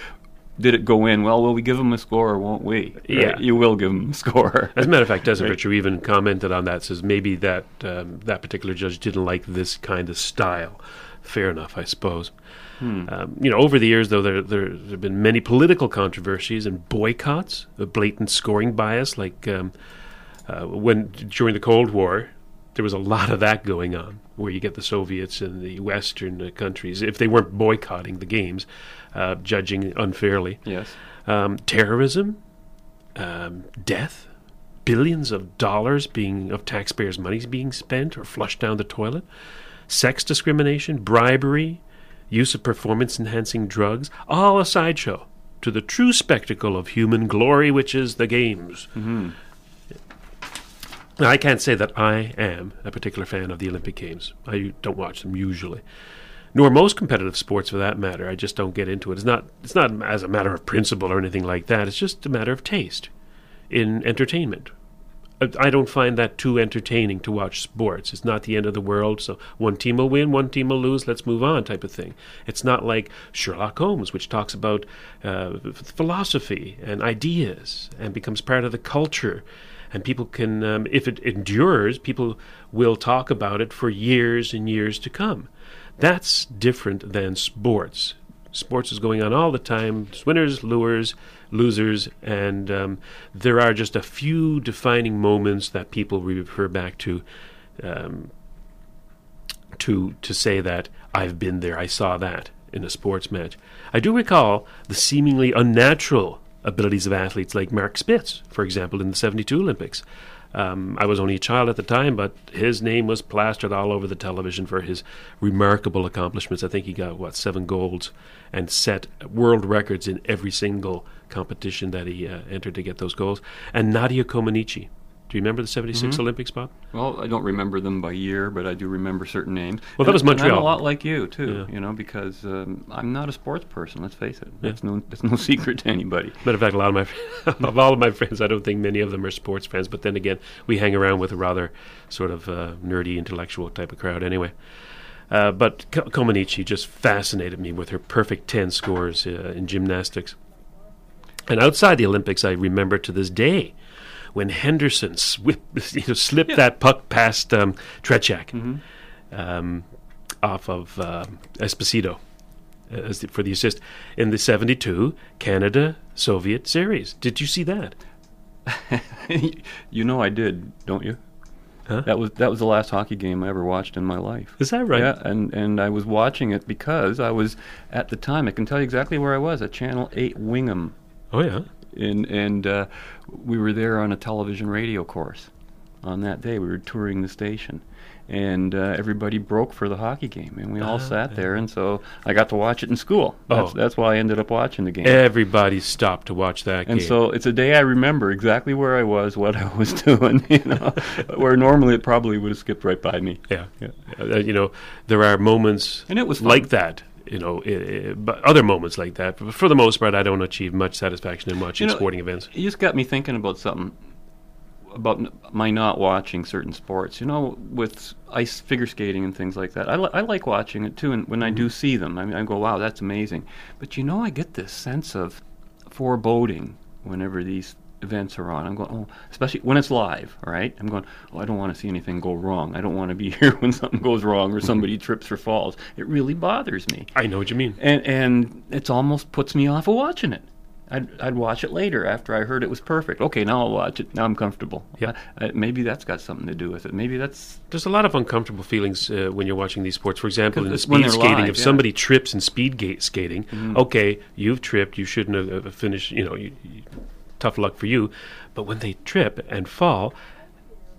did it go in. Well, will we give them a score or won't we? Yeah. You will give them a score. As a matter of fact, Desmond Right. Virtue even commented on that. Says maybe that um, that particular judge didn't like this kind of style. Fair enough, I suppose. Hmm. Um, you know, over the years, though, there, there there have been many political controversies and boycotts, a blatant scoring bias, like um, uh, when during the Cold War, there was a lot of that going on, where you get the Soviets and the Western uh, countries, if they weren't boycotting the games, uh, judging unfairly. Yes. Um, terrorism, um, death, billions of dollars being of taxpayers' money being spent or flushed down the toilet, sex discrimination, bribery, use of performance-enhancing drugs, all a sideshow to the true spectacle of human glory, which is the games. Mm-hmm. Now, I can't say that I am a particular fan of the Olympic Games. I don't watch them usually, nor most competitive sports for that matter. I just don't get into it. It's not. It's not as a matter of principle or anything like that. It's just a matter of taste. in entertainment. I- don't find that too entertaining to watch sports. It's not the end of the world. So one team will win, one team will lose. Let's move on, type of thing. It's not like Sherlock Holmes, which talks about uh, philosophy and ideas and becomes part of the culture. And people can, um, if it endures, people will talk about it for years and years to come. That's different than sports. Sports is going on all the time. There's winners, lures, losers, and um, there are just a few defining moments that people refer back to, um, to to say that I've been there, I saw that in a sports match. I do recall the seemingly unnatural abilities of athletes like Mark Spitz, for example, in the '72 Olympics. Um, I was only a child at the time, but his name was plastered all over the television for his remarkable accomplishments. I think he got, what, seven golds and set world records in every single competition that he uh, entered to get those goals. And Nadia Comaneci. Do you remember the 76 Mhm. Olympics, Bob? Well, I don't remember them by year, but I do remember certain names. Well, that And- was and I'm Montreal. a lot like you too, Yeah. you know, because um, I'm not a sports person. Let's face it. Yeah. That's no, that's no secret to anybody. Matter of fact, a lot of my of all of my friends, I don't think many of them are sports fans. But then again, we hang around with a rather sort of uh, nerdy, intellectual type of crowd, anyway. Uh, but Ko- Comaneci just fascinated me with her perfect ten scores uh, in gymnastics. And outside the Olympics, I remember to this day when Henderson swip, you know, slipped that puck past um, Tretiak um, off of um Esposito uh, as the, for the assist in the 72 Canada Soviet series. Did you see that? you know I did, don't you? That was that was the last hockey game I ever watched in my life. Is that right? Yeah, and and I was watching it because I was at the time. I can tell you exactly where I was at Channel Eight Wingham. Oh yeah. And and uh, we were there on a television radio course. On that day, we were touring the station, and uh, everybody broke for the hockey game, and we all Ah, sat there. And so I got to watch it in school. That's, Oh. that's why I ended up watching the game. Everybody stopped to watch that game. And game. so it's a day I remember exactly where I was, what I was doing, you know, where normally it probably would have skipped right by me. Yeah. Uh, you know, there are moments And it was fun. like that. You know, i- i- but other moments like that. But for the most part, I don't achieve much satisfaction in watching You know, sporting events. You just got me thinking about something about my not watching certain sports. You know, with ice figure skating and things like that. I, li- I like watching it too, and when I do mm-hmm. see them, I mean, I go, "Wow, that's amazing." But you know, I get this sense of foreboding whenever these events are on. I'm going, oh, especially when it's live. All right, I'm going, oh, I don't want to see anything go wrong. I don't want to be here when something goes wrong or somebody trips or falls. It really bothers me. I know what you mean. And and it's almost puts me off of watching it. I'd, I'd watch it later after I heard it was perfect. Okay, now I'll watch it. Now I'm comfortable. Yeah. Uh, maybe that's got something to do with it. Maybe that's There's a lot of uncomfortable feelings uh, when you're watching these sports. For example, in when speed skating, live, if yeah. somebody trips in speed gate skating, Mhm. okay, you've tripped. You shouldn't have uh, finished. You know, you, you, tough luck for you. But when they trip and fall,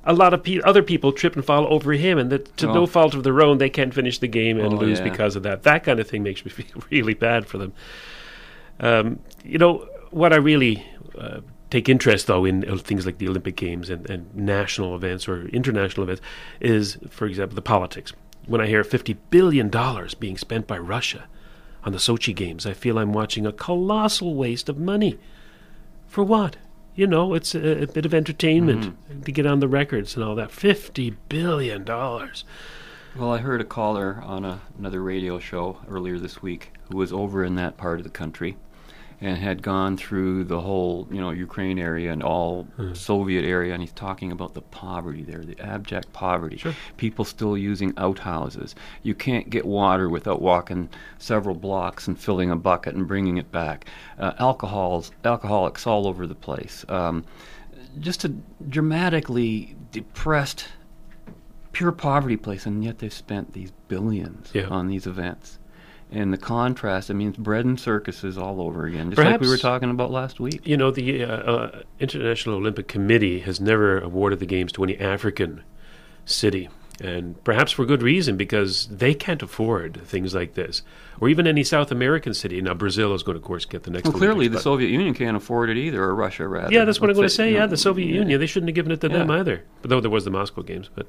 a lot of pe- other people trip and fall over him, and that to Oh. no fault of their own, they can't finish the game and Oh, lose yeah. because of that. That kind of thing makes me feel really bad for them. Um, you know what I really uh, take interest though in uh, things like the Olympic Games and, and national events or international events is, for example, the politics. When I hear fifty billion dollars being spent by Russia on the Sochi Games, I feel I'm watching a colossal waste of money. For what? You know, it's a, a bit of entertainment mm-hmm. to get on the records and all that. Fifty billion dollars. Well, I heard a caller on a, another radio show earlier this week who was over in that part of the country and had gone through the whole, you know, Ukraine area and all Soviet area, and he's talking about the poverty there, the abject poverty. People still using outhouses. You can't get water without walking several blocks and filling a bucket and bringing it back. Uh, alcohols, alcoholics all over the place. Um, just a dramatically depressed pure poverty place, and yet they've spent these billions Yeah. on these events. And the contrast, I mean, it's bread and circuses all over again, just like we were talking about last week. You know, the uh, uh, International Olympic Committee has never awarded the games to any African city. And perhaps for good reason, because they can't afford things like this. Or even any South American city. Now, Brazil is going to, of course, get the next one. Well, clearly, the Soviet Union can't afford it either, or Russia, rather. Yeah, that's what I'm going to say, you Yeah, the Soviet yeah. Union, they shouldn't have given it to them either. But though there was the Moscow Games. But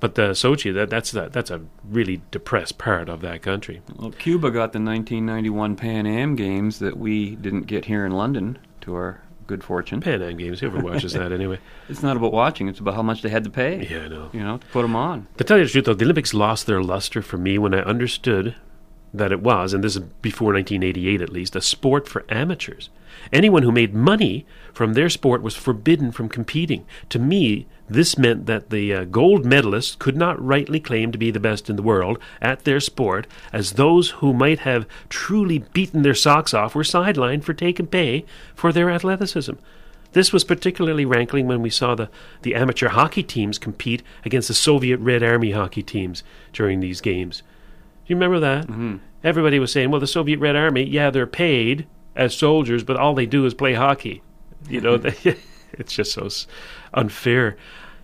but uh, Sochi, that, that's, that, that's a really depressed part of that country. Well, Cuba got the 1991 Pan Am Games that we didn't get here in London, to our good fortune. Pan Am Games, whoever watches that anyway. It's not about watching; it's about how much they had to pay. Yeah, I know. You know, to put them on. To tell you the truth, though, the Olympics lost their luster for me when I understood that it was, and this is before 1988 at least, a sport for amateurs. Anyone who made money from their sport was forbidden from competing. To me, this meant that the uh, gold medalists could not rightly claim to be the best in the world at their sport, as those who might have truly beaten their socks off were sidelined for taking pay for their athleticism. This was particularly rankling when we saw the, the amateur hockey teams compete against the Soviet Red Army hockey teams during these games. Do you remember that? Mm-hmm. Everybody was saying, well, the Soviet Red Army, yeah, they're paid as soldiers, but all they do is play hockey. You know, they, it's just so unfair.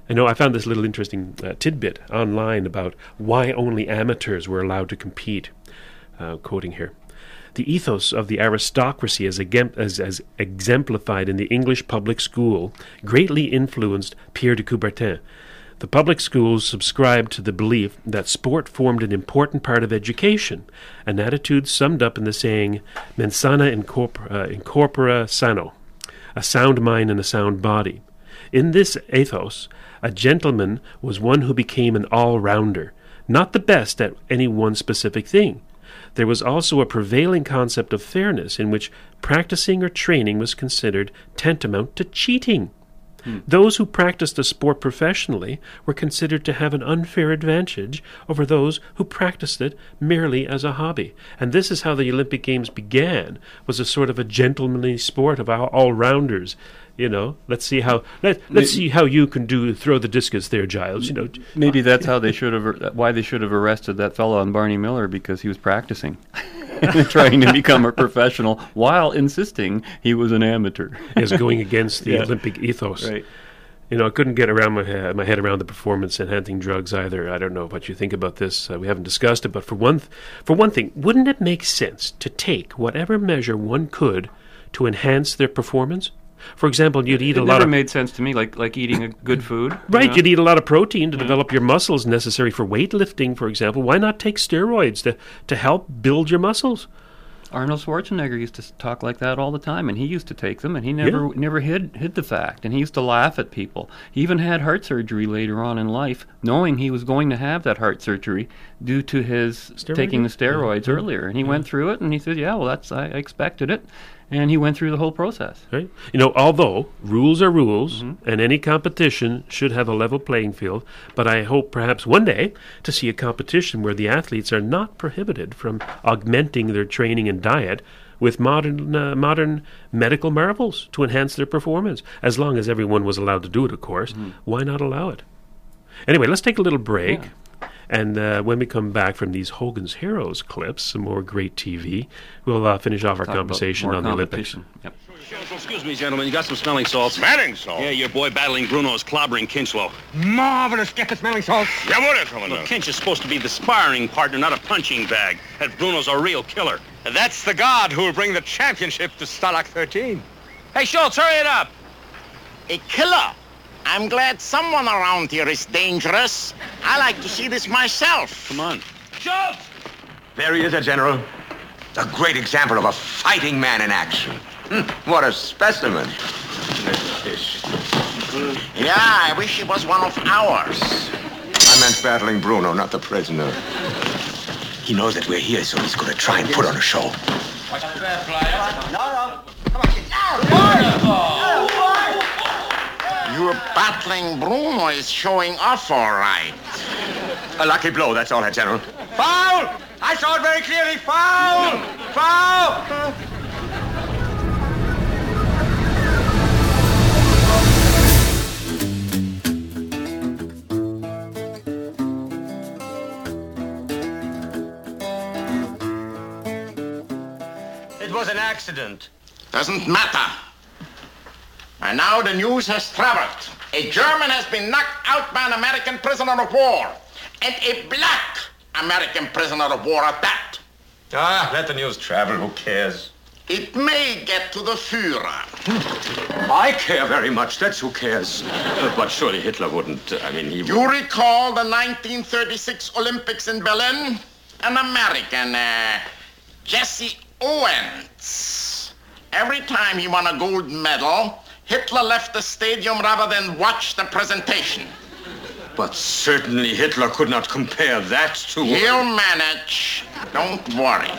I know I found this little interesting uh, tidbit online about why only amateurs were allowed to compete. Uh, quoting here. The ethos of the aristocracy as, egem- as, as exemplified in the English public school greatly influenced Pierre de Coubertin. The public schools subscribed to the belief that sport formed an important part of education, an attitude summed up in the saying, mens sana in corpora, uh, in corpora sano, a sound mind and a sound body. In this ethos, a gentleman was one who became an all rounder, not the best at any one specific thing. There was also a prevailing concept of fairness in which practicing or training was considered tantamount to cheating. Those who practiced the sport professionally were considered to have an unfair advantage over those who practiced it merely as a hobby. And this is how the Olympic Games began, was a sort of a gentlemanly sport of all- all-rounders. You know, let's see how let let's see how you can do throw the discus there, Giles. You know, Maybe that's how they should have why they should have arrested that fellow on Barney Miller because he was practicing, trying to become a professional while insisting he was an amateur. is going against the Yeah. Olympic ethos. Right. You know, I couldn't get around my head, my head around the performance enhancing drugs either. I don't know what you think about this. Uh, we haven't discussed it, but for one, th- for one thing, wouldn't it make sense to take whatever measure one could to enhance their performance? For example, you'd eat it a lot never of made sense to me, like like eating a good food. you Right, know? you'd eat a lot of protein to develop your muscles necessary for weightlifting, for example. Why not take steroids to, to help build your muscles? Arnold Schwarzenegger used to talk like that all the time, and he used to take them, and he never never hid hid the fact, and he used to laugh at people. He even had heart surgery later on in life, knowing he was going to have that heart surgery due to his Steroid taking the steroids yeah, earlier. And he yeah. went through it, and he said, "Yeah, well, that's I expected it," and he went through the whole process. Right? You know, although rules are rules, Mm-hmm. and any competition should have a level playing field, but I hope perhaps one day to see a competition where the athletes are not prohibited from augmenting their training and diet with modern uh, modern medical marvels to enhance their performance. As long as everyone was allowed to do it, of course, Mm-hmm. why not allow it? Anyway, let's take a little break. And uh, when we come back from these Hogan's Heroes clips, some more great TV, we'll uh, finish off our Talk conversation more on the Olympics. Yep. Excuse me, gentlemen. You got some smelling salts? Smelling salts? Yeah, your boy battling Bruno's clobbering Kinchloe. Marvelous. Get the smelling salts. Jawohl, Commandant. Look, Kinch is supposed to be the sparring partner, not a punching bag. That Bruno's a real killer. That's the god who will bring the championship to Stalag 13. Hey, Schultz, hurry it up. A killer. I'm glad someone around here is dangerous. I like to see this myself. Come on. Schultz! There he is, General. A great example of a fighting man in action. Hmm, what a specimen. Yeah, I wish he was one of ours. I meant battling Bruno, not the prisoner. He knows that we're here, so he's going to try and put on a show. Your battling Bruno is showing off all right. A lucky blow, that's all, Herr General. Foul! I saw it very clearly. Foul! Foul! It was an accident. Doesn't matter. And now the news has traveled. A German has been knocked out by an American prisoner of war. And a black American prisoner of war at that. Ah, let the news travel. Who cares? It may get to the Führer. I care very much. That's who cares. Uh, but surely Hitler wouldn't. uh, I mean, he. You recall the 1936 Olympics in Berlin? An American, uh, Jesse Owens. Every time he won a gold medal, Hitler left the stadium rather than watch the presentation. But certainly Hitler could not compare that to. He'll manage. Don't worry.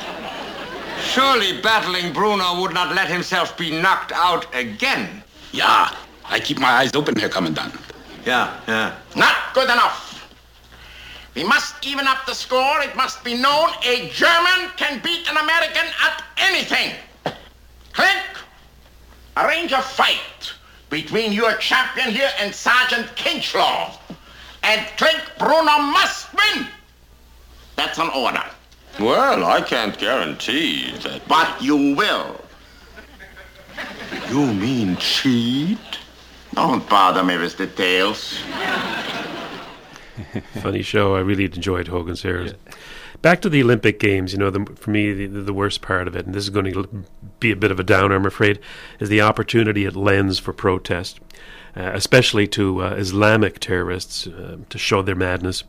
Surely battling Bruno would not let himself be knocked out again. Yeah, I keep my eyes open, Herr Kommandant. Yeah, yeah. Not good enough. We must even up the score. It must be known a German can beat an American at anything. Klink, arrange a fight between your champion here and Sergeant Kinchloe. And Klink Bruno must win. That's an order. Well, I can't guarantee that. But you will. You mean cheat? Don't bother me with details. Funny show. I really enjoyed Hogan's Heroes. Back to the Olympic Games, you know, the, for me, the, the worst part of it, and this is going to be a bit of a downer, I'm afraid, is the opportunity it lends for protest, uh, especially to uh, Islamic terrorists uh, to show their madness.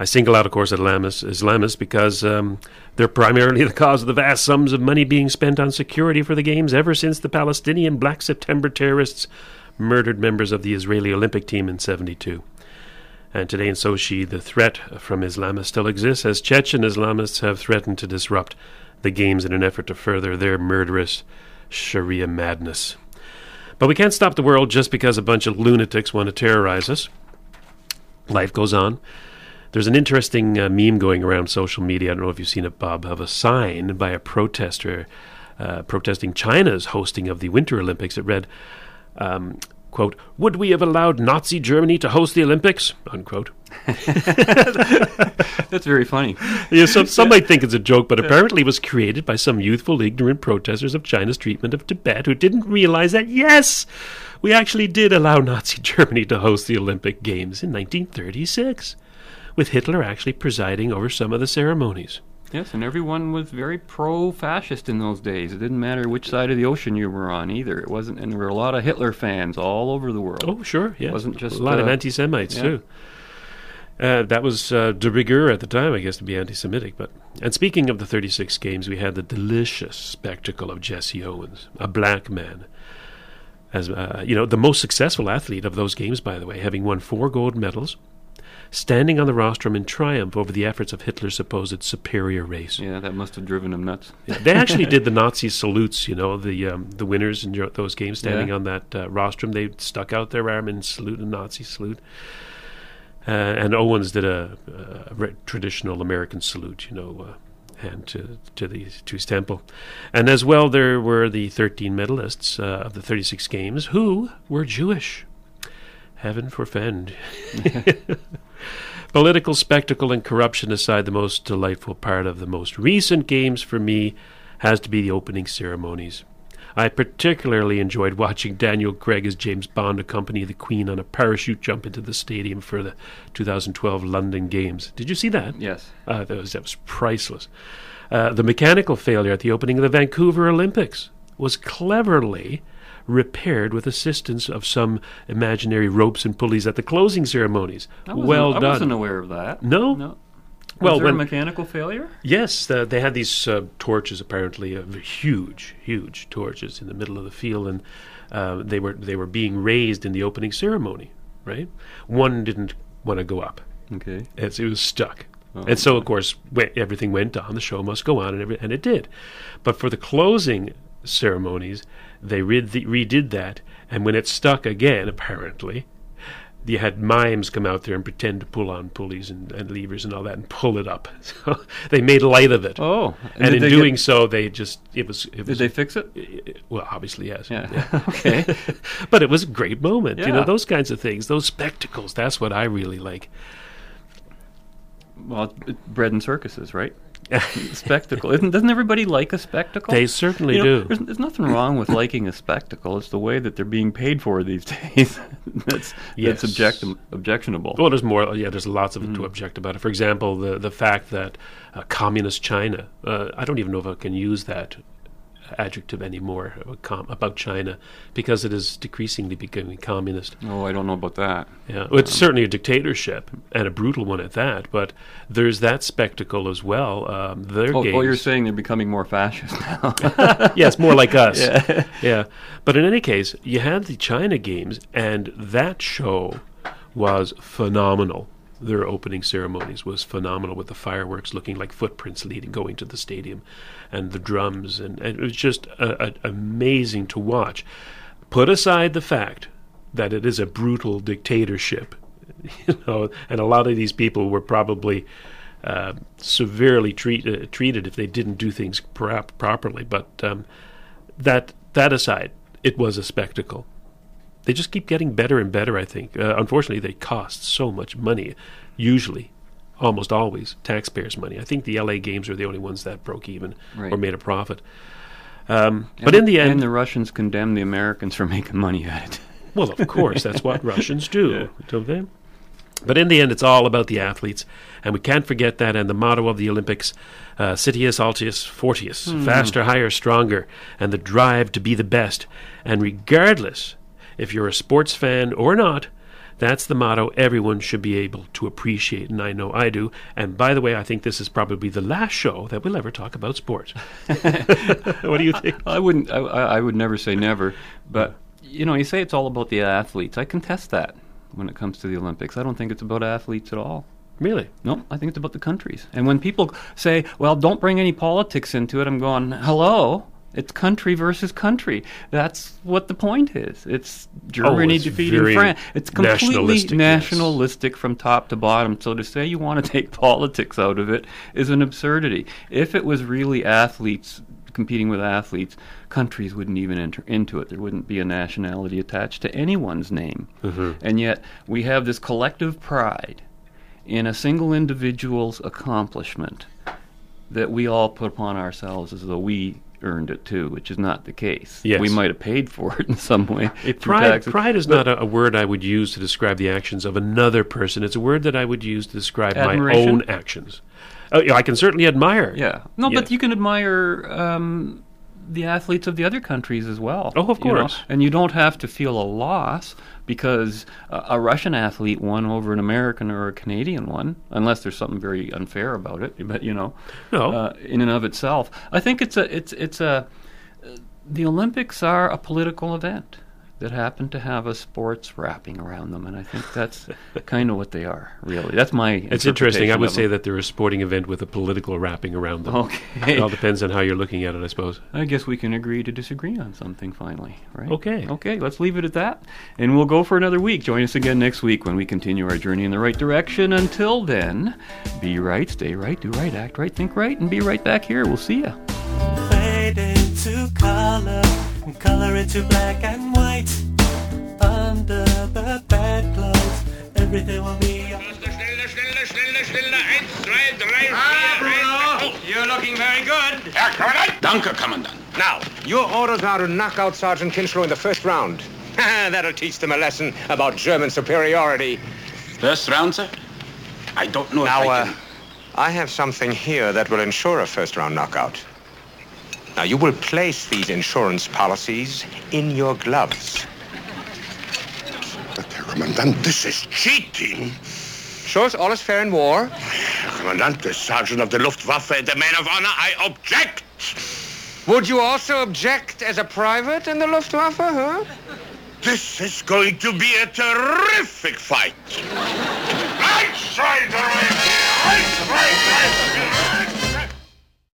I single out, of course, Islamists, Islamists because um, they're primarily the cause of the vast sums of money being spent on security for the Games ever since the Palestinian Black September terrorists murdered members of the Israeli Olympic team in 72. And today in Sochi, the threat from Islamists still exists, as Chechen Islamists have threatened to disrupt the Games in an effort to further their murderous Sharia madness. But we can't stop the world just because a bunch of lunatics want to terrorize us. Life goes on. There's an interesting uh, meme going around social media. I don't know if you've seen it, Bob, of a sign by a protester uh, protesting China's hosting of the Winter Olympics. It read, um, quote, would we have allowed Nazi Germany to host the Olympics? Unquote. That's very funny. Yeah, some, some might think it's a joke, but apparently it was created by some youthful, ignorant protesters of China's treatment of Tibet who didn't realize that, yes, we actually did allow Nazi Germany to host the Olympic Games in 1936, with Hitler actually presiding over some of the ceremonies. Yes, and everyone was very pro-fascist in those days. It didn't matter which side of the ocean you were on either. It wasn't, and there were a lot of Hitler fans all over the world. Oh, sure, yeah. It wasn't just a lot of uh, anti-Semites yeah. too. Uh, that was uh, de rigueur at the time, I guess, to be anti-Semitic. But and speaking of the 36 games, we had the delicious spectacle of Jesse Owens, a black man, as uh, you know, the most successful athlete of those games, by the way, having won four gold medals, standing on the rostrum in triumph over the efforts of Hitler's supposed superior race. Yeah, that must have driven him nuts. Yeah, they actually did the Nazi salutes, you know, the um, the winners in those games standing Yeah. on that uh, rostrum. They stuck out their arm and salute a Nazi salute. Uh, and Owens did a, a re- traditional American salute, you know, uh, hand to to the to his temple. And as well, there were the 13 medalists uh, of the 36 games who were Jewish. Heaven forfend. Political spectacle and corruption aside, the most delightful part of the most recent games for me has to be the opening ceremonies. I particularly enjoyed watching Daniel Craig as James Bond accompany the Queen on a parachute jump into the stadium for the 2012 London Games. Did you see that? Yes. Uh, that, was, that was priceless. Uh, the mechanical failure at the opening of the Vancouver Olympics was cleverly repaired with assistance of some imaginary ropes and pulleys at the closing ceremonies. I well I done. wasn't aware of that. No. No. Well, was there when- a mechanical failure? Yes, uh, they had these uh, torches, apparently uh, huge, huge torches in the middle of the field, and uh, they were they were being raised in the opening ceremony. Right, one didn't want to go up. Okay, it was stuck, Oh, and so of course everything went on. The show must go on, and every, and it did. But for the closing ceremonies, they red the, redid that, and when it stuck again, apparently. You had mimes come out there and pretend to pull on pulleys and, and levers and all that and pull it up. So they made light of it. Oh, and and, in doing get- so, they just it was. It Did was they fix it? well, obviously, yes. Yeah. Okay. but it was a great moment. Yeah. You know, those kinds of things, those spectacles. That's what I really like. Well, bread and circuses, right? spectacle. Isn't, doesn't everybody like a spectacle? They certainly You know, do. There's, there's nothing wrong with liking a spectacle. It's the way that they're being paid for these days. that's Yes. that's object, objectionable. Well, there's more. Yeah, there's lots of Mm. to object about it. For example, the the fact that uh, communist China. Uh, I don't even know if I can use that adjective anymore about, China because it is decreasingly becoming communist. Oh, I don't know about that. Yeah, well, it's certainly a dictatorship and a brutal one at that. But there's that spectacle as well. Um, their Oh, games. oh, you're saying they're becoming more fascist now. yes, more like us. Yeah. yeah. But in any case, you had the China games, and that show was phenomenal. Their opening ceremonies was phenomenal with the fireworks looking like footprints leading going to the stadium, and the drums, and, and it was just a, a, amazing to watch. Put aside the fact that it is a brutal dictatorship, you know, and a lot of these people were probably uh, severely treat, uh, treated if they didn't do things pro- properly. But um, that that aside, it was a spectacle. They just keep getting better and better. I think. Uh, unfortunately, they cost so much money. Usually, almost always, taxpayers' money. I think the LA games are the only ones that broke even Right. or made a profit. Um, but in the end, and the Russians condemn the Americans for making money at it. well, of course, that's what Russians do, don't they? But in the end, it's all about the athletes, and we can't forget that. And the motto of the Olympics, uh, "Citius Altius Fortius," Hmm. faster, higher, stronger, and the drive to be the best. And regardless if you're a sports fan or not, that's the motto everyone should be able to appreciate, and I know I do. And by the way, I think this is probably the last show that we'll ever talk about sports. what do you think? I wouldn't. I, I I would never say never, but you know, you say it's all about the athletes. I contest that when it comes to the Olympics. I don't think it's about athletes at all. Really? No, I think it's about the countries. And when people say, "Well, don't bring any politics into it," I'm going, "Hello." It's country versus country. That's what the point is. It's Germany Oh, it's defeating France. It's completely nationalistic, yes. from top to bottom. So to say you want to take politics out of it is an absurdity. If it was really athletes competing with athletes, countries wouldn't even enter into it. There wouldn't be a nationality attached to anyone's name. Mhm. And yet we have this collective pride in a single individual's accomplishment that we all put upon ourselves as though we earned it too, which is not the case. Yes. We might have paid for it in some way. through Pride, pride is but- not a, a word I would use to describe the actions of another person. It's a word that I would use to describe my own actions. Oh, yeah, I can certainly admire. Yeah. No, Yeah. but you can admire um, the athletes of the other countries as well. Oh, of you know, course. And you don't have to feel a loss because a, a Russian athlete won over an American or a Canadian one, unless there's something very unfair about it. But you know, No. uh, in and of itself, I think it's a it's it's a the Olympics are a political event that happen to have a sports wrapping around them, and I think that's kind of what they are. Really, that's my. It's interesting. I would say that they're a sporting event with a political wrapping around them. Okay. It all depends on how you're looking at it, I suppose. I guess we can agree to disagree on something finally, right? Okay. Okay, let's leave it at that. And we'll go for another week. Join us again next week when we continue our journey in the right direction. Until then, be right, stay right, do right, act right, think right, and be right back here. We'll see ya. Fade into color and color into black and white. Under the bedclothes, everything will be. Ah, Bruno, you're looking very good. Danke, Commandant. Now, your orders are to knock out Sergeant Kinchloe in the first round. That'll teach them a lesson about German superiority. First round, sir? I don't know Now, if I uh, can... I have something here that will ensure a first round knockout. Now, you will place these insurance policies in your gloves. But, Herr Commandant, this is cheating. Schultz, all is fair in war. Herr Commandant, the sergeant of the Luftwaffe the man of honor, I object. Would you also object as a private in the Luftwaffe, huh? This is going to be a terrific fight. Right side, right, right, right, right.